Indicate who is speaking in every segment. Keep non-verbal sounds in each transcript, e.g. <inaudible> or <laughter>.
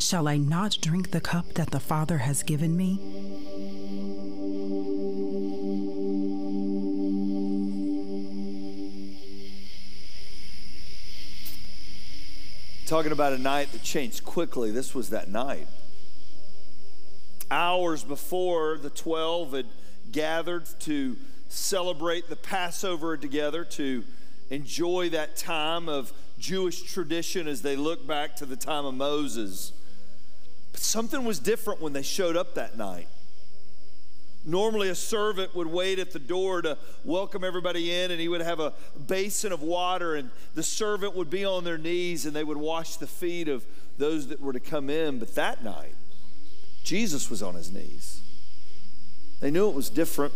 Speaker 1: Shall I not drink the cup that the Father has given me?
Speaker 2: Talking about a night that changed quickly, this was that night hours before the 12 had gathered to celebrate the Passover together, to enjoy that time of Jewish tradition as they look back to the time of Moses. But something was different when they showed up that night. Normally, a servant would wait at the door to welcome everybody in, and he would have a basin of water, and the servant would be on their knees and they would wash the feet of those that were to come in. But that night, Jesus was on his knees. They knew it was different.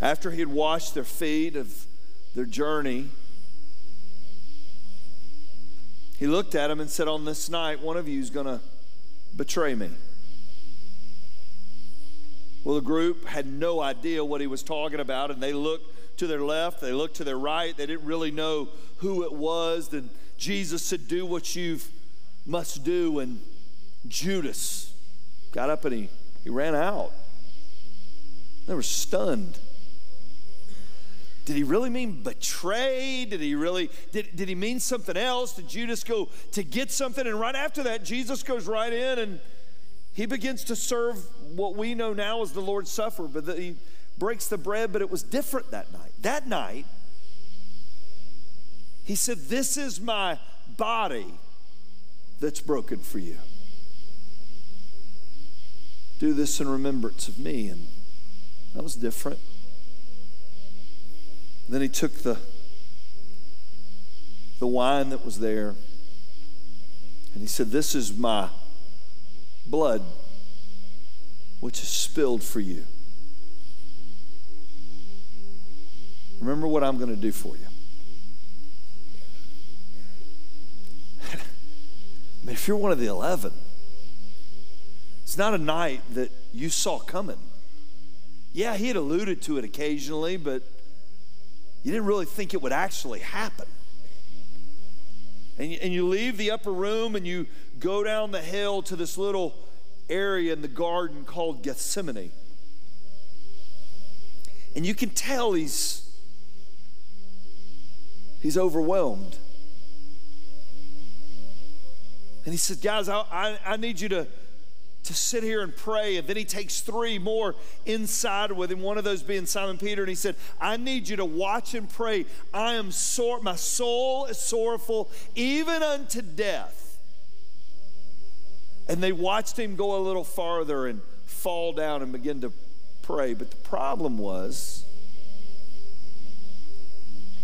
Speaker 2: After he had washed their feet of their journey, he looked at him and said, On this night, one of you is going to betray me. Well, the group had no idea what he was talking about, and they looked to their left, they looked to their right. They didn't really know who it was. Then Jesus said, Do what you must do. And Judas got up and he, he ran out. They were stunned. Did he really mean betray? Did he really, did, did he mean something else? Did Judas go to get something? And right after that, Jesus goes right in and he begins to serve what we know now as the Lord's Supper, but the, he breaks the bread, but it was different that night. That night, he said, This is my body that's broken for you do this in remembrance of me. And that was different. Then he took the, the wine that was there and he said, This is my blood, which is spilled for you. Remember what I'm going to do for you. <laughs> I mean, if you're one of the 11, it's not a night that you saw coming. Yeah, he had alluded to it occasionally, but you didn't really think it would actually happen. And you, and you leave the upper room and you go down the hill to this little area in the garden called Gethsemane. And you can tell he's he's overwhelmed. And he said, Guys, I, I, I need you to to sit here and pray. And then he takes three more inside with him, one of those being Simon Peter. And he said, I need you to watch and pray. I am sore, my soul is sorrowful, even unto death. And they watched him go a little farther and fall down and begin to pray. But the problem was,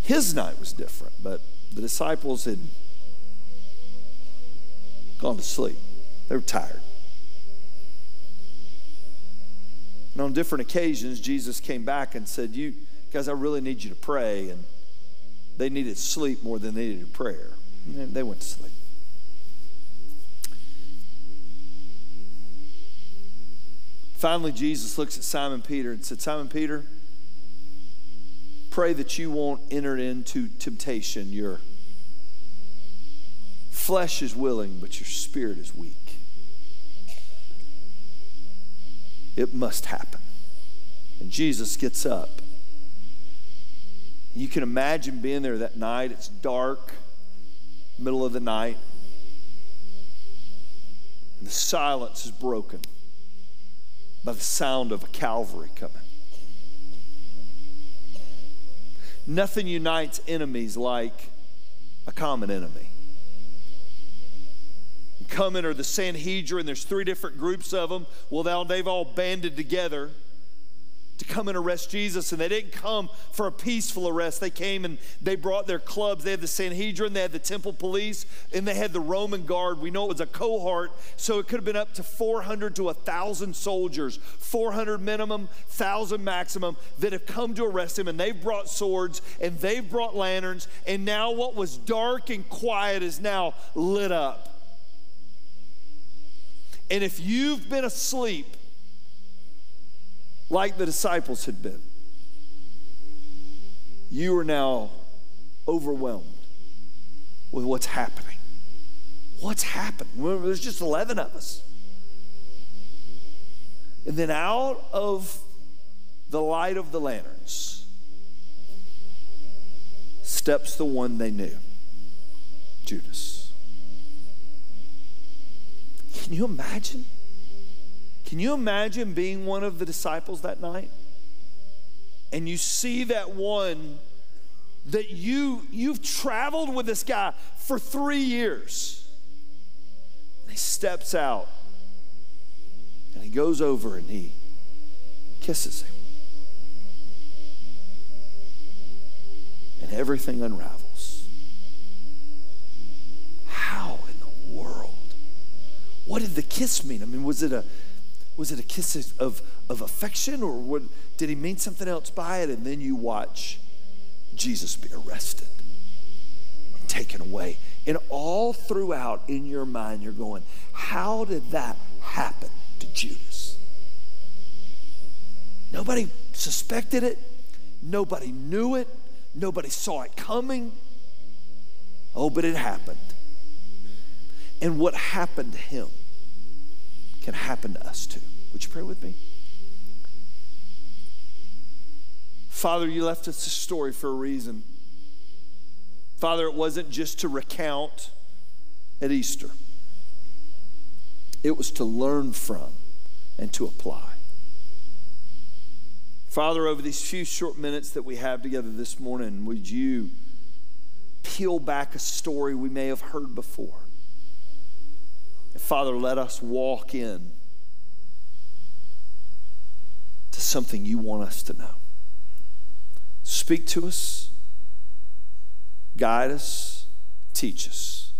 Speaker 2: his night was different, but the disciples had gone to sleep. They were tired. And on different occasions, Jesus came back and said, You guys, I really need you to pray. And they needed sleep more than they needed prayer. And they went to sleep. Finally, Jesus looks at Simon Peter and said, Simon Peter, pray that you won't enter into temptation. Your flesh is willing, but your spirit is weak. It must happen. And Jesus gets up. You can imagine being there that night. It's dark, middle of the night. And the silence is broken by the sound of a Calvary coming. Nothing unites enemies like a common enemy. Coming are the Sanhedrin, there's three different groups of them. Well, they've all banded together to come and arrest Jesus, and they didn't come for a peaceful arrest. They came and they brought their clubs. They had the Sanhedrin, they had the temple police, and they had the Roman guard. We know it was a cohort, so it could have been up to 400 to 1,000 soldiers, 400 minimum, 1,000 maximum, that have come to arrest him. And they've brought swords and they've brought lanterns, and now what was dark and quiet is now lit up. And if you've been asleep, like the disciples had been. You are now overwhelmed with what's happening. What's happened? There's just 11 of us. And then out of the light of the lanterns steps the one they knew Judas. Can you imagine? Can you imagine being one of the disciples that night? And you see that one that you you've traveled with this guy for 3 years. And he steps out and he goes over and he kisses him. And everything unravels. What did the kiss mean? I mean, was it a was it a kiss of, of affection or what, did he mean something else by it? And then you watch Jesus be arrested and taken away. And all throughout in your mind, you're going, how did that happen to Judas? Nobody suspected it, nobody knew it, nobody saw it coming. Oh, but it happened. And what happened to him can happen to us too. Would you pray with me? Father, you left us a story for a reason. Father, it wasn't just to recount at Easter, it was to learn from and to apply. Father, over these few short minutes that we have together this morning, would you peel back a story we may have heard before? Father, let us walk in to something you want us to know. Speak to us, guide us, teach us.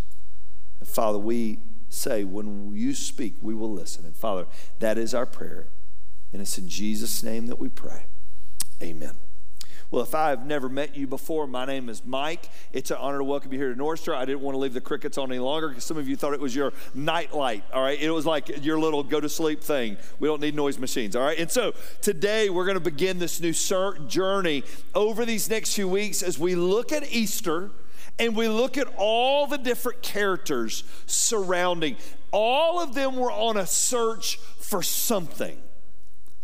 Speaker 2: And Father, we say when you speak, we will listen. And Father, that is our prayer. And it's in Jesus' name that we pray. Amen. Well, if I have never met you before, my name is Mike. It's an honor to welcome you here to North I didn't want to leave the crickets on any longer because some of you thought it was your night light, all right? It was like your little go to sleep thing. We don't need noise machines, all right? And so today we're going to begin this new journey over these next few weeks as we look at Easter and we look at all the different characters surrounding. All of them were on a search for something.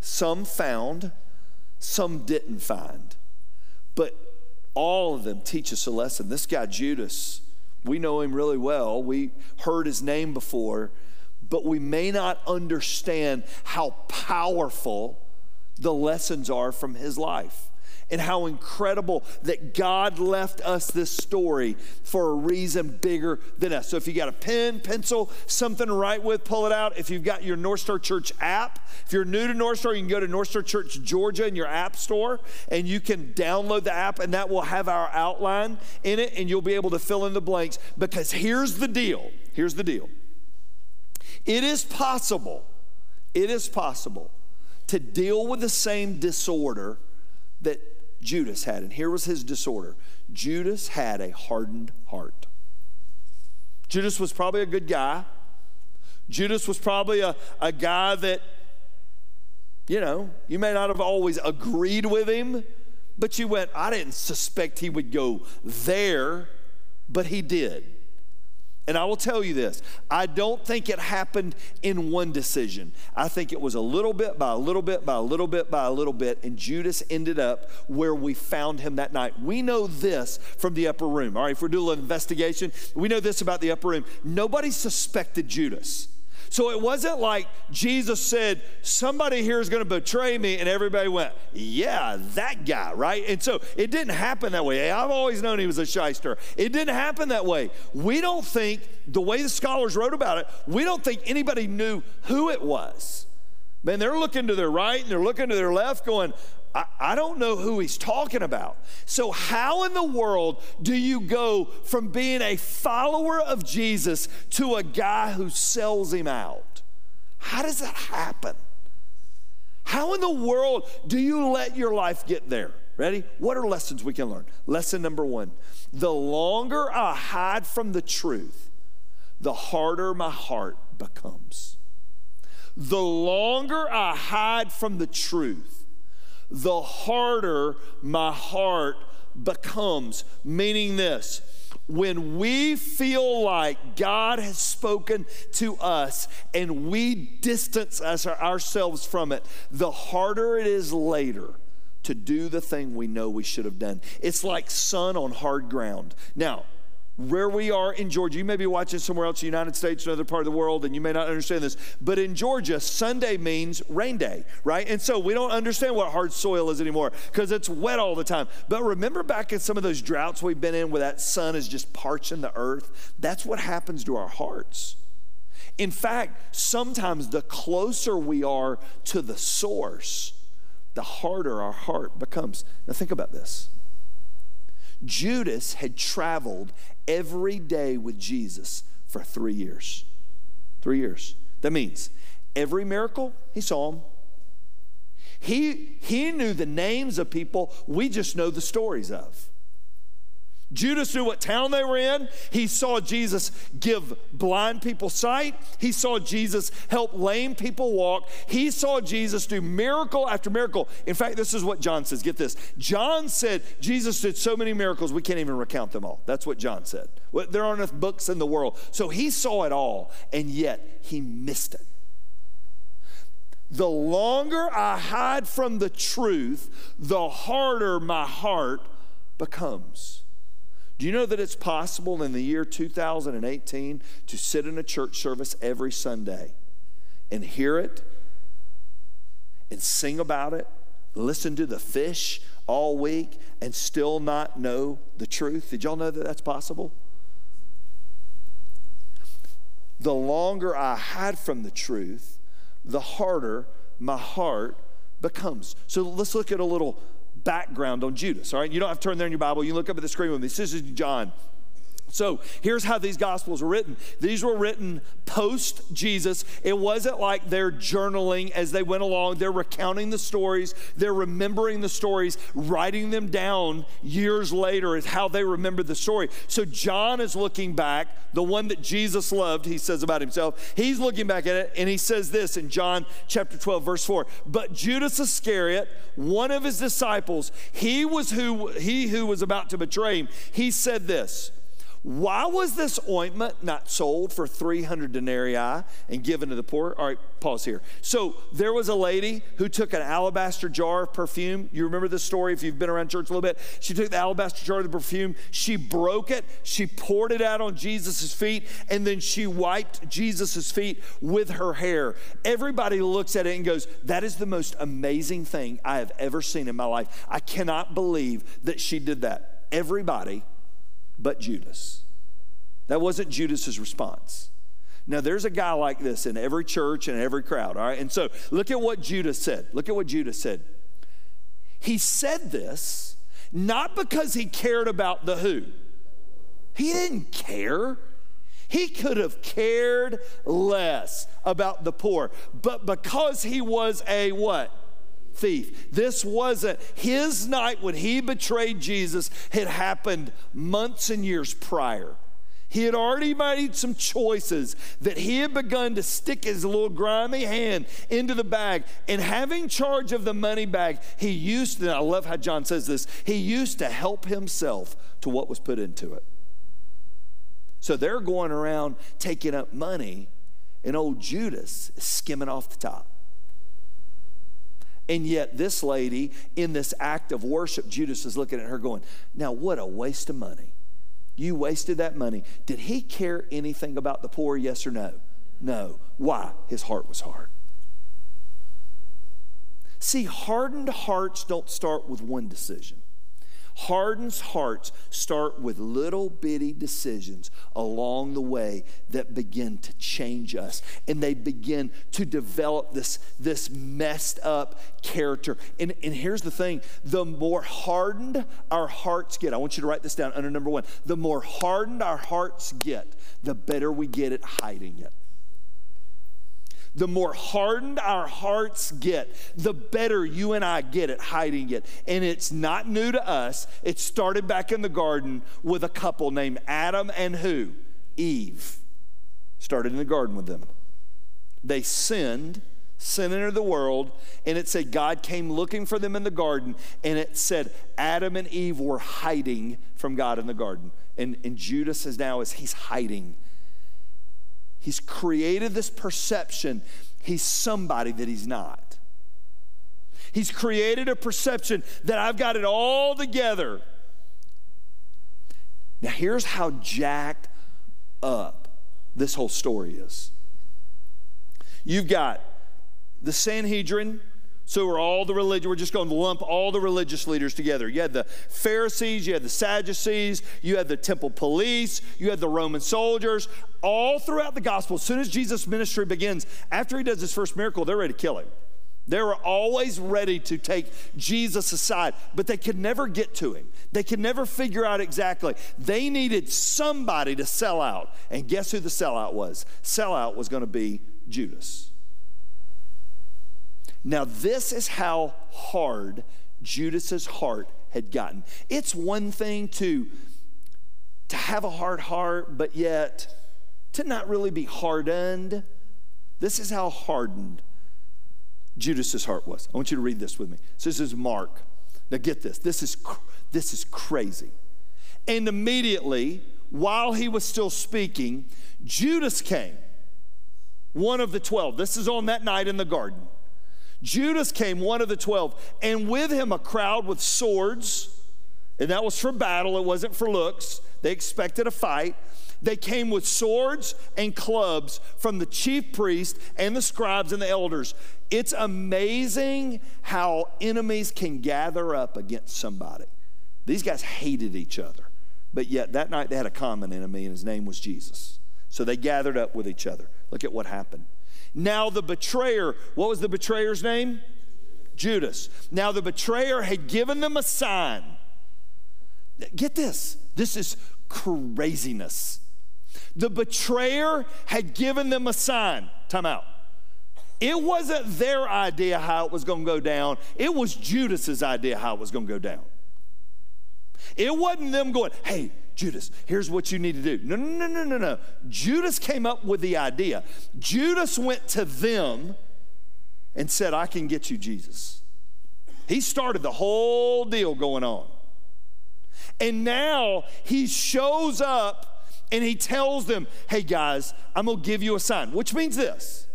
Speaker 2: Some found, some didn't find. But all of them teach us a lesson. This guy, Judas, we know him really well. We heard his name before, but we may not understand how powerful the lessons are from his life and how incredible that God left us this story for a reason bigger than us. So if you got a pen, pencil, something to write with, pull it out. If you've got your North Star Church app, if you're new to North Star, you can go to North Star Church Georgia in your app store and you can download the app and that will have our outline in it and you'll be able to fill in the blanks because here's the deal. Here's the deal. It is possible, it is possible to deal with the same disorder that Judas had. And here was his disorder Judas had a hardened heart. Judas was probably a good guy. Judas was probably a, a guy that, you know, you may not have always agreed with him, But you went, I didn't suspect he would go there, but he did. And I will tell you this I don't think it happened in one decision. I think it was a little bit by a little bit by a little bit by a little bit, and Judas ended up where we found him that night. We know this from the upper room. All right, if we're doing an investigation, we know this about the upper room. Nobody suspected Judas. So it wasn't like Jesus said, Somebody here is going to betray me, and everybody went, Yeah, that guy, right? And so it didn't happen that way. I've always known he was a shyster. It didn't happen that way. We don't think, the way the scholars wrote about it, we don't think anybody knew who it was. Man, they're looking to their right and they're looking to their left, going, I, I don't know who he's talking about. So, how in the world do you go from being a follower of Jesus to a guy who sells him out? How does that happen? How in the world do you let your life get there? Ready? What are lessons we can learn? Lesson number one the longer I hide from the truth, the harder my heart becomes. The longer I hide from the truth, the harder my heart becomes. Meaning this when we feel like God has spoken to us and we distance us ourselves from it, the harder it is later to do the thing we know we should have done. It's like sun on hard ground. Now, where we are in Georgia, you may be watching somewhere else, in the United States, another part of the world, and you may not understand this, but in Georgia, Sunday means rain day, right? And so we don't understand what hard soil is anymore because it's wet all the time. But remember back in some of those droughts we've been in where that sun is just parching the earth? That's what happens to our hearts. In fact, sometimes the closer we are to the source, the harder our heart becomes. Now, think about this. Judas had traveled every day with Jesus for three years. Three years. That means every miracle, he saw them. He, he knew the names of people we just know the stories of. Judas knew what town they were in. He saw Jesus give blind people sight. He saw Jesus help lame people walk. He saw Jesus do miracle after miracle. In fact, this is what John says. Get this. John said Jesus did so many miracles, we can't even recount them all. That's what John said. There aren't enough books in the world. So he saw it all, and yet he missed it. The longer I hide from the truth, the harder my heart becomes. Do you know that it's possible in the year 2018 to sit in a church service every Sunday and hear it and sing about it, listen to the fish all week, and still not know the truth? Did y'all know that that's possible? The longer I hide from the truth, the harder my heart becomes. So let's look at a little background on Judas, all right? You don't have to turn there in your Bible. You look up at the screen with me. This is John. So here's how these gospels were written. These were written post Jesus. It wasn't like they're journaling as they went along. They're recounting the stories, they're remembering the stories, writing them down years later is how they remember the story. So John is looking back, the one that Jesus loved, he says about himself. He's looking back at it and he says this in John chapter 12, verse 4. But Judas Iscariot, one of his disciples, he was who he who was about to betray him, he said this. Why was this ointment not sold for 300 denarii and given to the poor? All right, pause here. So there was a lady who took an alabaster jar of perfume. You remember this story if you've been around church a little bit? She took the alabaster jar of the perfume, she broke it, she poured it out on Jesus' feet, and then she wiped Jesus' feet with her hair. Everybody looks at it and goes, That is the most amazing thing I have ever seen in my life. I cannot believe that she did that. Everybody but Judas. That wasn't Judas's response. Now, there's a guy like this in every church and every crowd, all right? And so look at what Judas said. Look at what Judas said. He said this not because he cared about the who, he didn't care. He could have cared less about the poor, but because he was a what? Thief. This wasn't his night when he betrayed Jesus, had happened months and years prior. He had already made some choices that he had begun to stick his little grimy hand into the bag. And having charge of the money bag, he used, to, and I love how John says this, he used to help himself to what was put into it. So they're going around taking up money, and old Judas is skimming off the top. And yet, this lady, in this act of worship, Judas is looking at her going, Now, what a waste of money. You wasted that money. Did he care anything about the poor, yes or no? No. Why? His heart was hard. See, hardened hearts don't start with one decision. Hardened hearts start with little bitty decisions along the way that begin to change us. And they begin to develop this, this messed up character. And, and here's the thing the more hardened our hearts get, I want you to write this down under number one. The more hardened our hearts get, the better we get at hiding it the more hardened our hearts get, the better you and I get at hiding it. And it's not new to us. It started back in the garden with a couple named Adam and who? Eve. Started in the garden with them. They sinned, sin entered the world, and it said God came looking for them in the garden, and it said Adam and Eve were hiding from God in the garden. And, and Judas is now as he's hiding He's created this perception he's somebody that he's not. He's created a perception that I've got it all together. Now, here's how jacked up this whole story is. You've got the Sanhedrin, so we're all the religion, we're just going to lump all the religious leaders together. You had the Pharisees, you had the Sadducees, you had the temple police, you had the Roman soldiers. All throughout the gospel, as soon as Jesus' ministry begins, after he does his first miracle, they're ready to kill him. They were always ready to take Jesus aside, but they could never get to him. They could never figure out exactly. They needed somebody to sell out. And guess who the sellout was? Sellout was going to be Judas. Now, this is how hard Judas's heart had gotten. It's one thing to, to have a hard heart, but yet to not really be hardened. This is how hardened Judas's heart was. I want you to read this with me. So this is Mark. Now get this. This is this is crazy. And immediately, while he was still speaking, Judas came, one of the 12. This is on that night in the garden. Judas came, one of the 12, and with him a crowd with swords, and that was for battle, it wasn't for looks. They expected a fight. They came with swords and clubs from the chief priest and the scribes and the elders. It's amazing how enemies can gather up against somebody. These guys hated each other, but yet that night they had a common enemy, and his name was Jesus. So they gathered up with each other. Look at what happened. Now the betrayer, what was the betrayer's name? Judas. Now the betrayer had given them a sign. Get this, this is craziness. The betrayer had given them a sign. Time out. It wasn't their idea how it was going to go down, it was Judas's idea how it was going to go down. It wasn't them going, hey, Judas, here's what you need to do. No, no, no, no, no, no. Judas came up with the idea. Judas went to them and said, I can get you Jesus. He started the whole deal going on. And now he shows up and he tells them, hey guys, I'm gonna give you a sign, which means this,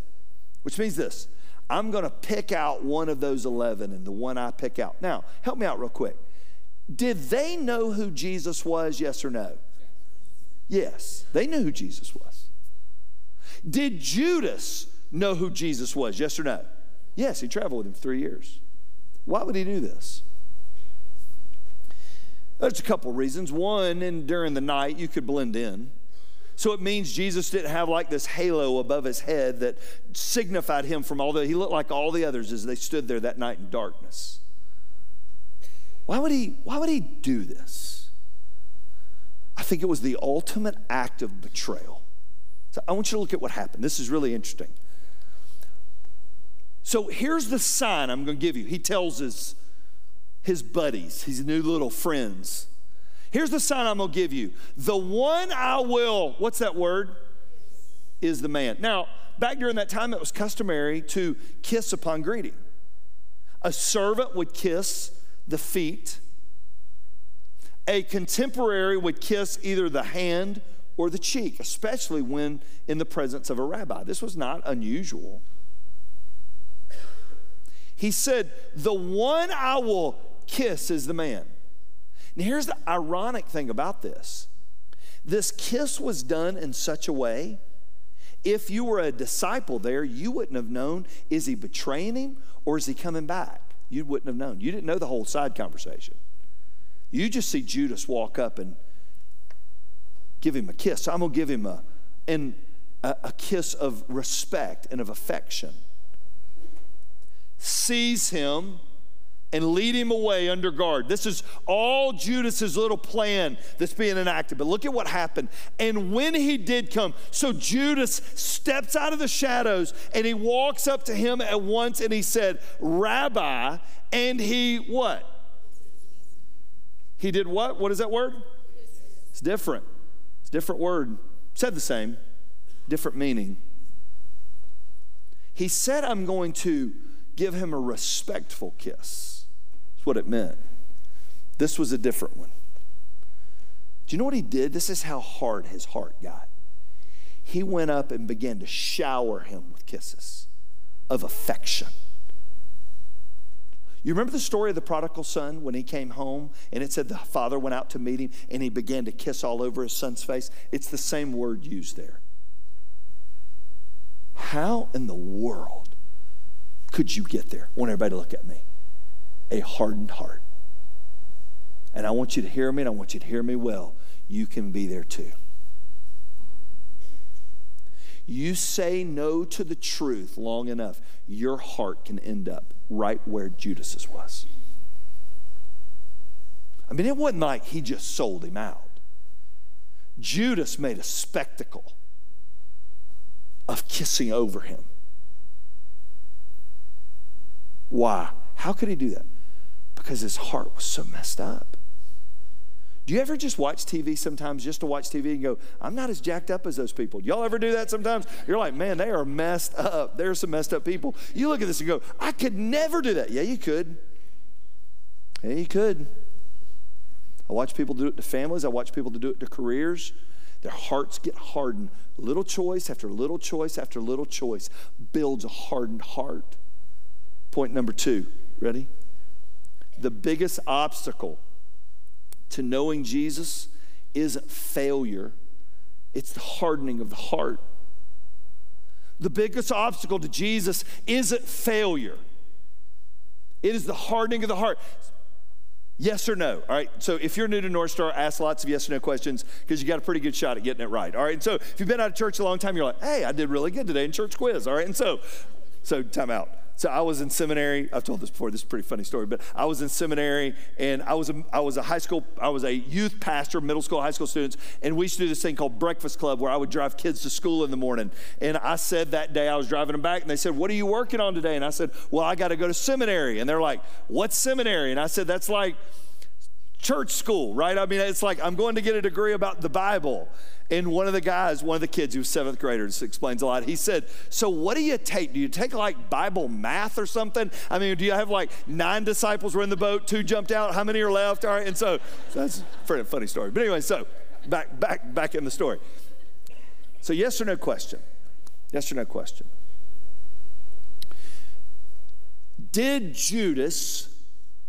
Speaker 2: which means this. I'm gonna pick out one of those 11 and the one I pick out. Now, help me out real quick. Did they know who Jesus was, yes or no? Yes, they knew who Jesus was. Did Judas know who Jesus was, yes or no? Yes, he traveled with him three years. Why would he do this? There's a couple reasons. One, and during the night, you could blend in. So it means Jesus didn't have like this halo above his head that signified him from all the, he looked like all the others as they stood there that night in darkness. Why would he, why would he do this? I think it was the ultimate act of betrayal. So I want you to look at what happened. This is really interesting. So here's the sign I'm going to give you. He tells his, his buddies, his new little friends. Here's the sign I'm gonna give you. The one I will, what's that word? Is the man. Now, back during that time, it was customary to kiss upon greeting. A servant would kiss the feet, a contemporary would kiss either the hand or the cheek, especially when in the presence of a rabbi. This was not unusual. He said, The one I will kiss is the man. Now, here's the ironic thing about this this kiss was done in such a way, if you were a disciple there, you wouldn't have known is he betraying him or is he coming back? You wouldn't have known. You didn't know the whole side conversation. You just see Judas walk up and give him a kiss. I'm going to give him a, and a, a kiss of respect and of affection. Seize him and lead him away under guard. This is all Judas's little plan that's being enacted. But look at what happened. And when he did come, so Judas steps out of the shadows and he walks up to him at once and he said, Rabbi, and he what? He did what? What is that word? It's different. It's a different word. Said the same, different meaning. He said, I'm going to give him a respectful kiss. That's what it meant. This was a different one. Do you know what he did? This is how hard his heart got. He went up and began to shower him with kisses of affection. You remember the story of the prodigal son when he came home and it said the father went out to meet him and he began to kiss all over his son's face? It's the same word used there. How in the world could you get there? I want everybody to look at me. A hardened heart. And I want you to hear me and I want you to hear me well. You can be there too. You say no to the truth long enough, your heart can end up right where Judas's was. I mean, it wasn't like he just sold him out. Judas made a spectacle of kissing over him. Why? How could he do that? Because his heart was so messed up. Do you ever just watch TV sometimes just to watch TV and go, I'm not as jacked up as those people? Y'all ever do that sometimes? You're like, man, they are messed up. There's some messed up people. You look at this and go, I could never do that. Yeah, you could. Yeah, you could. I watch people do it to families, I watch people do it to careers. Their hearts get hardened. Little choice after little choice after little choice builds a hardened heart. Point number two. Ready? The biggest obstacle to knowing Jesus isn't failure, it's the hardening of the heart. The biggest obstacle to Jesus isn't failure, it is the hardening of the heart. Yes or no? All right. So if you're new to North Star, ask lots of yes or no questions because you got a pretty good shot at getting it right. All right. And so if you've been out of church a long time, you're like, hey, I did really good today in church quiz. All right. And so, so time out. So I was in seminary. I've told this before. This is a pretty funny story, but I was in seminary, and I was a, I was a high school. I was a youth pastor, middle school, high school students, and we used to do this thing called Breakfast Club, where I would drive kids to school in the morning. And I said that day I was driving them back, and they said, "What are you working on today?" And I said, "Well, I got to go to seminary." And they're like, "What's seminary?" And I said, "That's like." Church school, right? I mean, it's like I'm going to get a degree about the Bible. And one of the guys, one of the kids who was seventh grader, this explains a lot. He said, So what do you take? Do you take like Bible math or something? I mean, do you have like nine disciples were in the boat, two jumped out, how many are left? All right, and so, so that's a funny story. But anyway, so back, back, back in the story. So, yes or no question? Yes or no question? Did Judas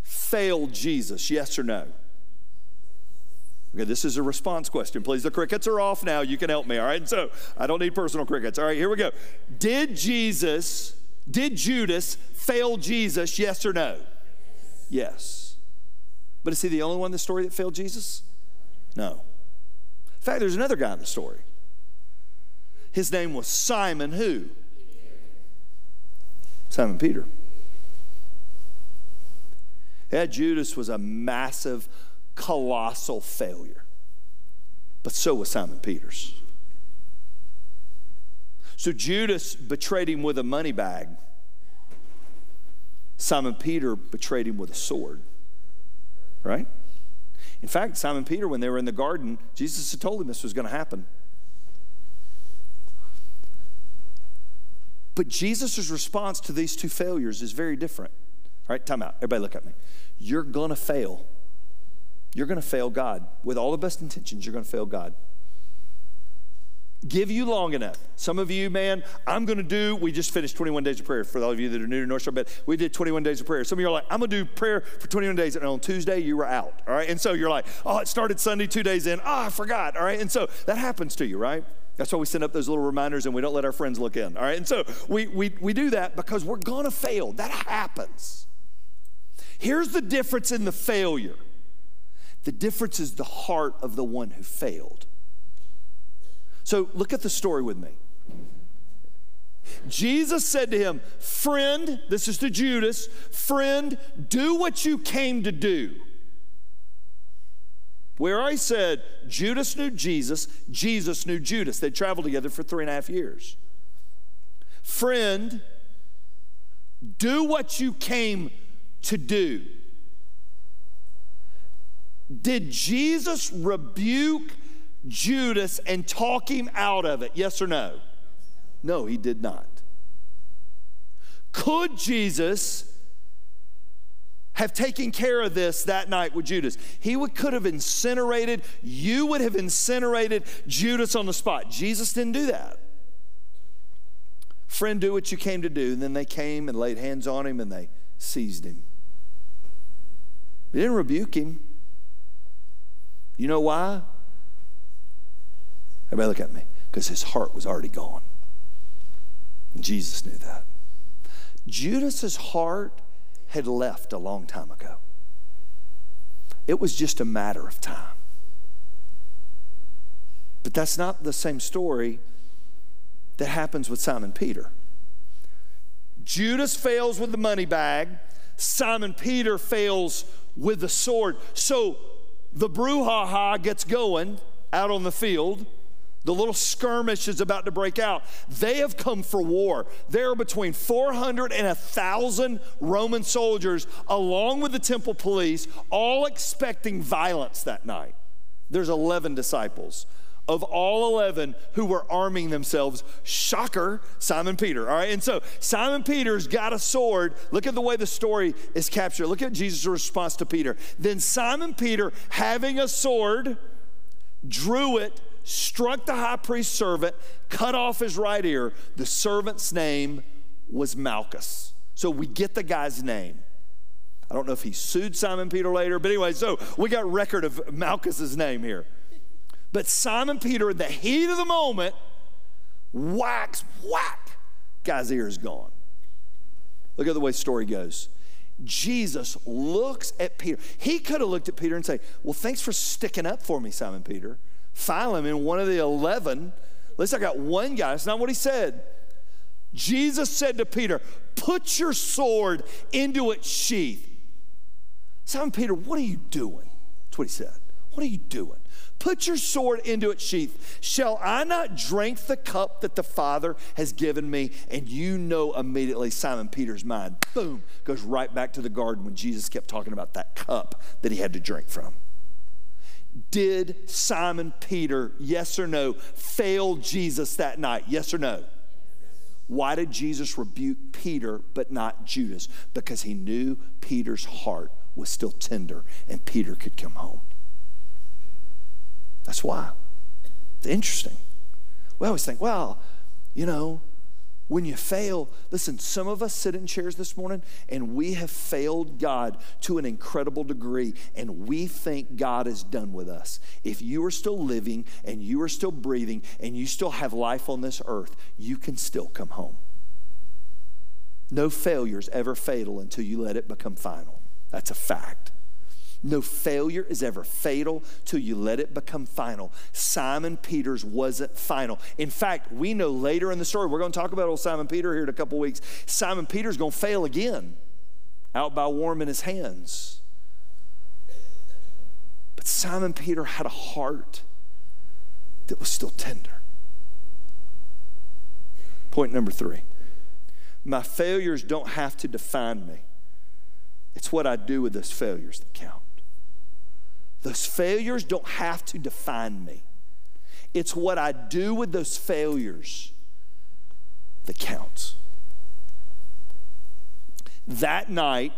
Speaker 2: fail Jesus? Yes or no? Okay, this is a response question. Please, the crickets are off now. You can help me, all right? So I don't need personal crickets. All right, here we go. Did Jesus, did Judas fail Jesus? Yes or no? Yes. But is he the only one in the story that failed Jesus? No. In fact, there's another guy in the story. His name was Simon who? Simon Peter. Yeah, Judas was a massive colossal failure. But so was Simon Peter's. So Judas betrayed him with a money bag. Simon Peter betrayed him with a sword. Right? In fact, Simon Peter, when they were in the garden, Jesus had told him this was going to happen. But Jesus' response to these two failures is very different. All right, time out. Everybody look at me. You're going to fail. You're going to fail God. With all the best intentions, you're going to fail God give you long enough. Some of you, man, I'm going to do, we just finished 21 days of prayer for all of you that are new to North Star, but we did 21 days of prayer. Some of you are like, I'm going to do prayer for 21 days, and on Tuesday, you were out, all right? And so you're like, oh, it started Sunday, two days in, oh, I forgot, all right? And so that happens to you, right? That's why we send up those little reminders and we don't let our friends look in, all right? And so we, we, we do that because we're going to fail. That happens. Here's the difference in the failure the difference is the heart of the one who failed. So look at the story with me. Jesus said to him, Friend, this is to Judas, friend, do what you came to do. Where I said Judas knew Jesus, Jesus knew Judas. They traveled together for three and a half years. Friend, do what you came to do. Did Jesus rebuke Judas and talk him out of it? Yes or no? No, he did not. Could Jesus have taken care of this that night with Judas? He would, could have incinerated, you would have incinerated Judas on the spot. Jesus didn't do that. Friend, do what you came to do. And then they came and laid hands on him and they seized him. They didn't rebuke him. You know why? Everybody look at me. Because his heart was already gone. And Jesus knew that. Judas's heart had left a long time ago. It was just a matter of time. But that's not the same story that happens with Simon Peter. Judas fails with the money bag, Simon Peter fails with the sword. So the brouhaha gets going out on the field. The little skirmish is about to break out. They have come for war. There are between 400 and 1,000 Roman soldiers, along with the temple police, all expecting violence that night. There's 11 disciples. Of all 11 who were arming themselves, shocker, Simon Peter. All right, and so Simon Peter's got a sword. Look at the way the story is captured. Look at Jesus' response to Peter. Then Simon Peter, having a sword, drew it struck the high priest's servant, cut off his right ear. The servant's name was Malchus. So we get the guy's name. I don't know if he sued Simon Peter later, but anyway, so we got record of Malchus's name here. But Simon Peter, in the heat of the moment, whacks, whack, guy's ear is gone. Look at the way the story goes. Jesus looks at Peter. He could have looked at Peter and say, Well, thanks for sticking up for me, Simon Peter. File him in one of the 11. At least I got one guy. That's not what he said. Jesus said to Peter, Put your sword into its sheath. Simon Peter, what are you doing? That's what he said. What are you doing? Put your sword into its sheath. Shall I not drink the cup that the Father has given me? And you know immediately Simon Peter's mind, boom, goes right back to the garden when Jesus kept talking about that cup that he had to drink from. Did Simon Peter, yes or no, fail Jesus that night? Yes or no? Why did Jesus rebuke Peter but not Judas? Because he knew Peter's heart was still tender and Peter could come home. That's why. It's interesting. We always think, well, you know, when you fail, listen, some of us sit in chairs this morning and we have failed God to an incredible degree, and we think God is done with us. If you are still living and you are still breathing and you still have life on this earth, you can still come home. No failure is ever fatal until you let it become final. That's a fact. No failure is ever fatal till you let it become final. Simon Peter's wasn't final. In fact, we know later in the story, we're going to talk about old Simon Peter here in a couple weeks. Simon Peter's going to fail again out by warming his hands. But Simon Peter had a heart that was still tender. Point number three my failures don't have to define me, it's what I do with those failures that count. Those failures don't have to define me. It's what I do with those failures that counts. That night,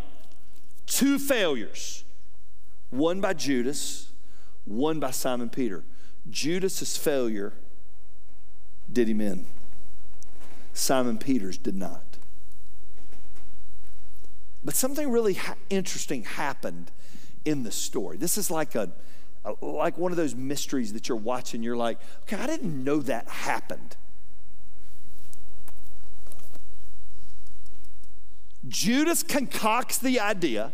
Speaker 2: two failures one by Judas, one by Simon Peter. Judas's failure did him in. Simon Peter's did not. But something really ha- interesting happened in the story. This is like a, like one of those mysteries that you're watching. You're like, okay, I didn't know that happened. Judas concocts the idea.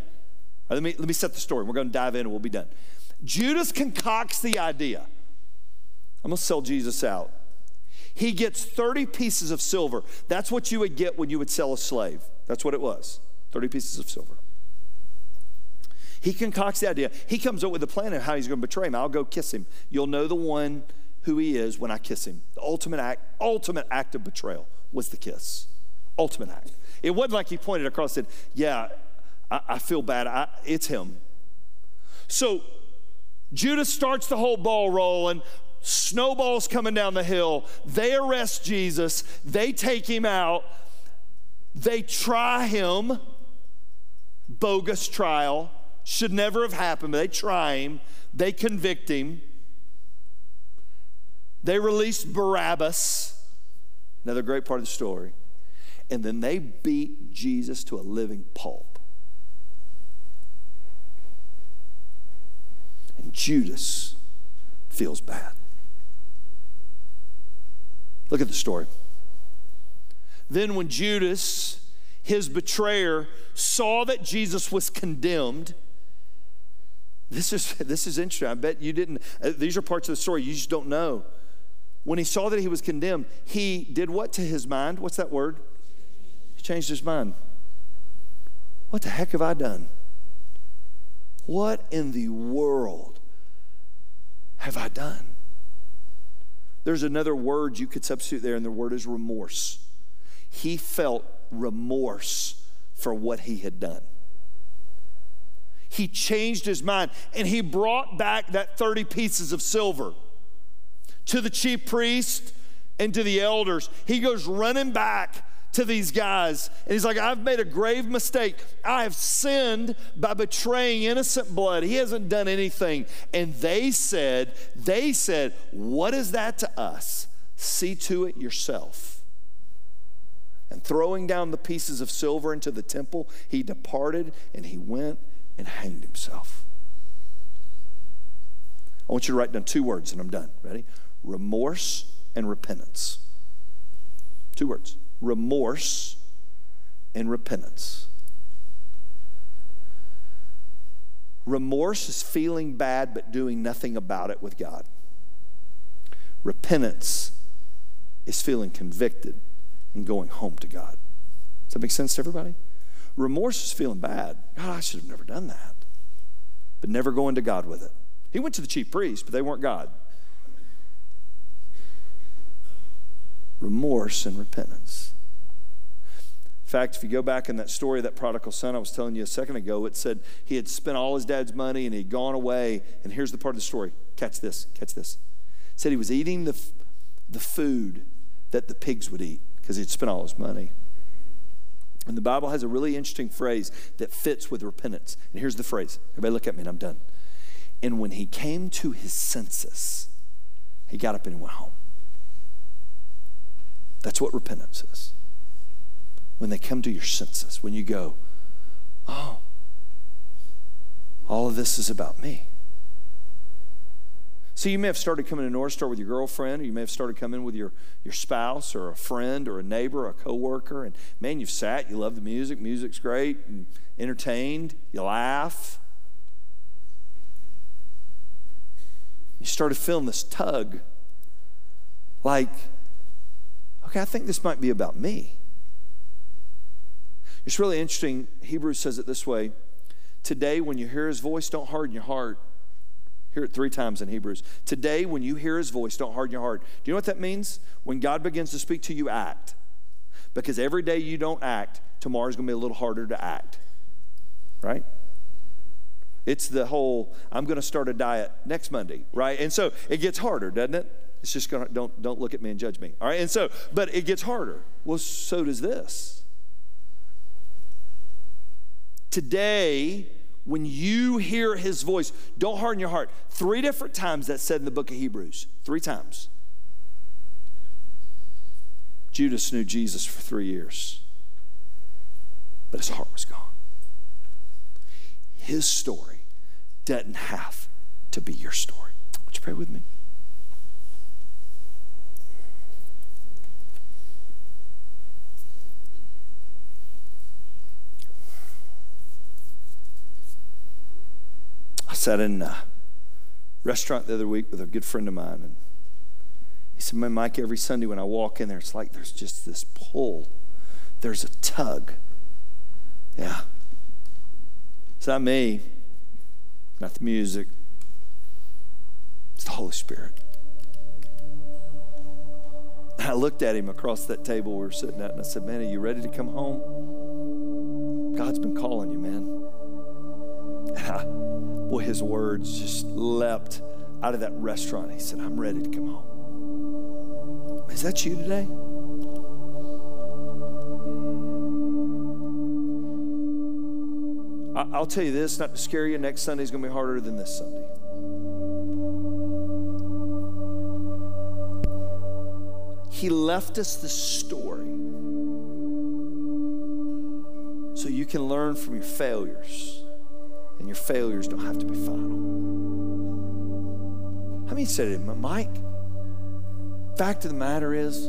Speaker 2: let me let me set the story. We're going to dive in and we'll be done. Judas concocts the idea. I'm going to sell Jesus out. He gets 30 pieces of silver. That's what you would get when you would sell a slave. That's what it was 30 pieces of silver. He concocts the idea. He comes up with a plan of how he's going to betray him. I'll go kiss him. You'll know the one who he is when I kiss him. The ultimate act, ultimate act of betrayal was the kiss. Ultimate act. It wasn't like he pointed across and said, Yeah, I, I feel bad. I, it's him. So Judas starts the whole ball rolling snowballs coming down the hill. They arrest Jesus, they take him out, they try him, bogus trial, should never have happened. but They try him, they convict him, they release Barabbas, another great part of the story, and then they beat Jesus to a living pulp. And Judas feels bad. Look at the story. Then, when Judas, his betrayer, saw that Jesus was condemned, this is, <laughs> this is interesting. I bet you didn't, uh, these are parts of the story you just don't know. When he saw that he was condemned, he did what to his mind? What's that word? He changed his mind. What the heck have I done? What in the world have I done? There's another word you could substitute there, and the word is remorse. He felt remorse for what he had done. He changed his mind and he brought back that 30 pieces of silver to the chief priest and to the elders. He goes running back to these guys. And he's like, I've made a grave mistake. I have sinned by betraying innocent blood. He hasn't done anything. And they said, they said, What is that to us? See to it yourself. And throwing down the pieces of silver into the temple, he departed and he went and hanged himself. I want you to write down two words and I'm done. Ready? Remorse and repentance. Two words remorse, and repentance. Remorse is feeling bad but doing nothing about it with God. Repentance is feeling convicted and going home to God. Does that make sense to everybody? Remorse is feeling bad. God, I should have never done that. But never going to God with it. He went to the chief priest, but they weren't God. Remorse and repentance In fact, if you go back in that story of that prodigal son I was telling you a second ago, it said he had spent all his dad's money and he'd gone away. And here's the part of the story. Catch this, catch this. It said he was eating the, the food that the pigs would eat because he'd spent all his money. And the Bible has a really interesting phrase that fits with repentance. And here's the phrase. Everybody look at me and I'm done. And when he came to his senses, he got up and went home. That's what repentance is when they come to your senses, when you go, oh, all of this is about me. So you may have started coming to North Star with your girlfriend, or you may have started coming with your, your spouse, or a friend, or a neighbor, or a coworker, and man, you've sat, you love the music, music's great, and entertained, you laugh. You started feeling this tug, like, okay, I think this might be about me. It's really interesting. Hebrews says it this way Today, when you hear his voice, don't harden your heart. Hear it three times in Hebrews. Today, when you hear his voice, don't harden your heart. Do you know what that means? When God begins to speak to you, act. Because every day you don't act, tomorrow's going to be a little harder to act. Right? It's the whole I'm going to start a diet next Monday, right? And so it gets harder, doesn't it? It's just going to don't don't look at me and judge me. All right? And so but it gets harder. Well, so does this. Today, when you hear his voice, don't harden your heart. Three different times that's said in the book of Hebrews. Three times. Judas knew Jesus for three years, but his heart was gone. His story doesn't have to be your story. Would you pray with me? I sat in a restaurant the other week with a good friend of mine, and he said, Man, Mike, every Sunday when I walk in there, it's like there's just this pull. There's a tug. Yeah, it's not me, not the music, it's the Holy Spirit. I looked at him across that table we were sitting at, and I said, Man, are you ready to come home? God's been calling you, man. I, boy, his words just leapt out of that restaurant. He said, I'm ready to come home. Is that you today? I'll tell you this, not to scare you, next Sunday is going to be harder than this Sunday. He left us the story so you can learn from your failures, and your failures don't have to be final. How many said it, Mike? Fact of the matter is,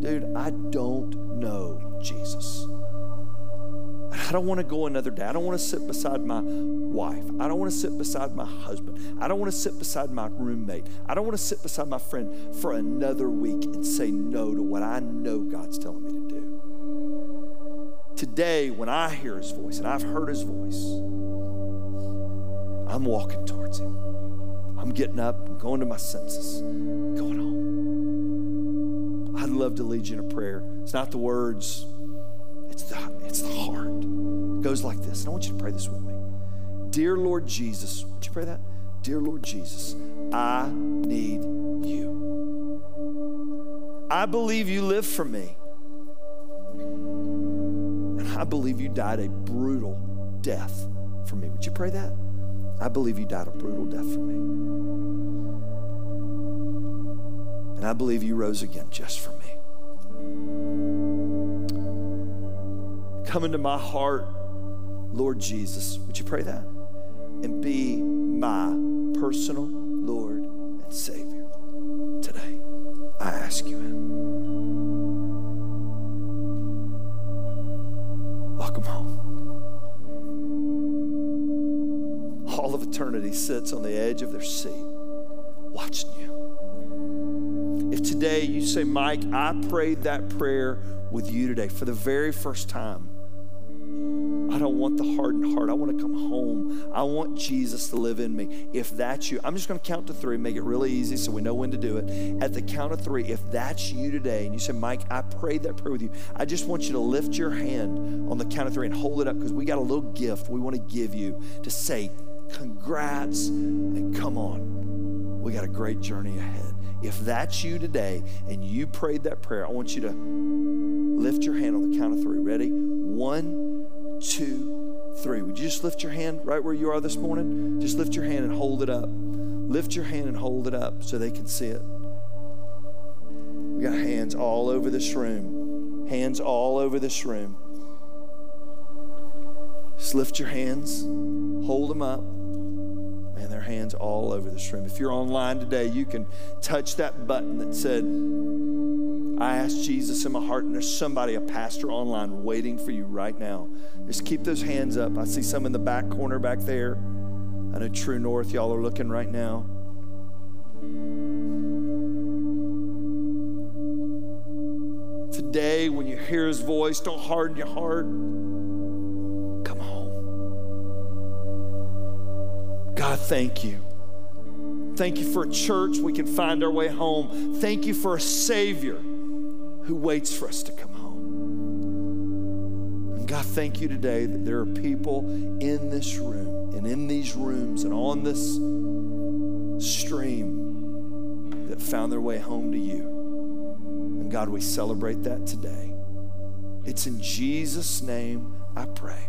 Speaker 2: dude, I don't know Jesus. I don't want to go another day. I don't want to sit beside my wife. I don't want to sit beside my husband. I don't want to sit beside my roommate. I don't want to sit beside my friend for another week and say no to what I know God's telling me to do. Today, when I hear his voice and I've heard his voice, I'm walking towards him. I'm getting up, I'm going to my senses, going home. I'd love to lead you in a prayer. It's not the words, it's the, it's the heart It goes like this. And I want you to pray this with me. Dear Lord Jesus, would you pray that? Dear Lord Jesus, I need you. I believe you live for me. And I believe you died a brutal death for me. Would you pray that? I believe you died a brutal death for me. And I believe you rose again just for me. Come into my heart Lord Jesus. Would you pray that? And be my personal Lord and Savior today. I ask you in. Eternity sits on the edge of their seat, watching you. If today you say, Mike, I prayed that prayer with you today for the very first time I don't want the hardened heart. I want to come home. I want Jesus to live in me. If that's you, I'm just going to count to three, make it really easy so we know when to do it. At the count of three, if that's you today and you say, Mike, I prayed that prayer with you, I just want you to lift your hand on the count of three and hold it up because we got a little gift we want to give you to say, congrats and come on. We got a great journey ahead. If that's you today and you prayed that prayer, I want you to lift your hand on the count of three. Ready? One, two, three. Would you just lift your hand right where you are this morning? Just lift your hand and hold it up. Lift your hand and hold it up so they can see it. We got hands all over this room. Hands all over this room. Just lift your hands, hold them up. Man, there hands all over this room. If you're online today, you can touch that button that said I asked Jesus in my heart, and there's somebody, a pastor online, waiting for you right now. Just keep those hands up. I see some in the back corner back there. I know True North, y'all are looking right now. Today, when you hear his voice, don't harden your heart. God, thank you. Thank you for a church we can find our way home. Thank you for a Savior who waits for us to come home. And God, thank you today that there are people in this room and in these rooms and on this stream that found their way home to you. And God, we celebrate that today. It's in Jesus' name I pray.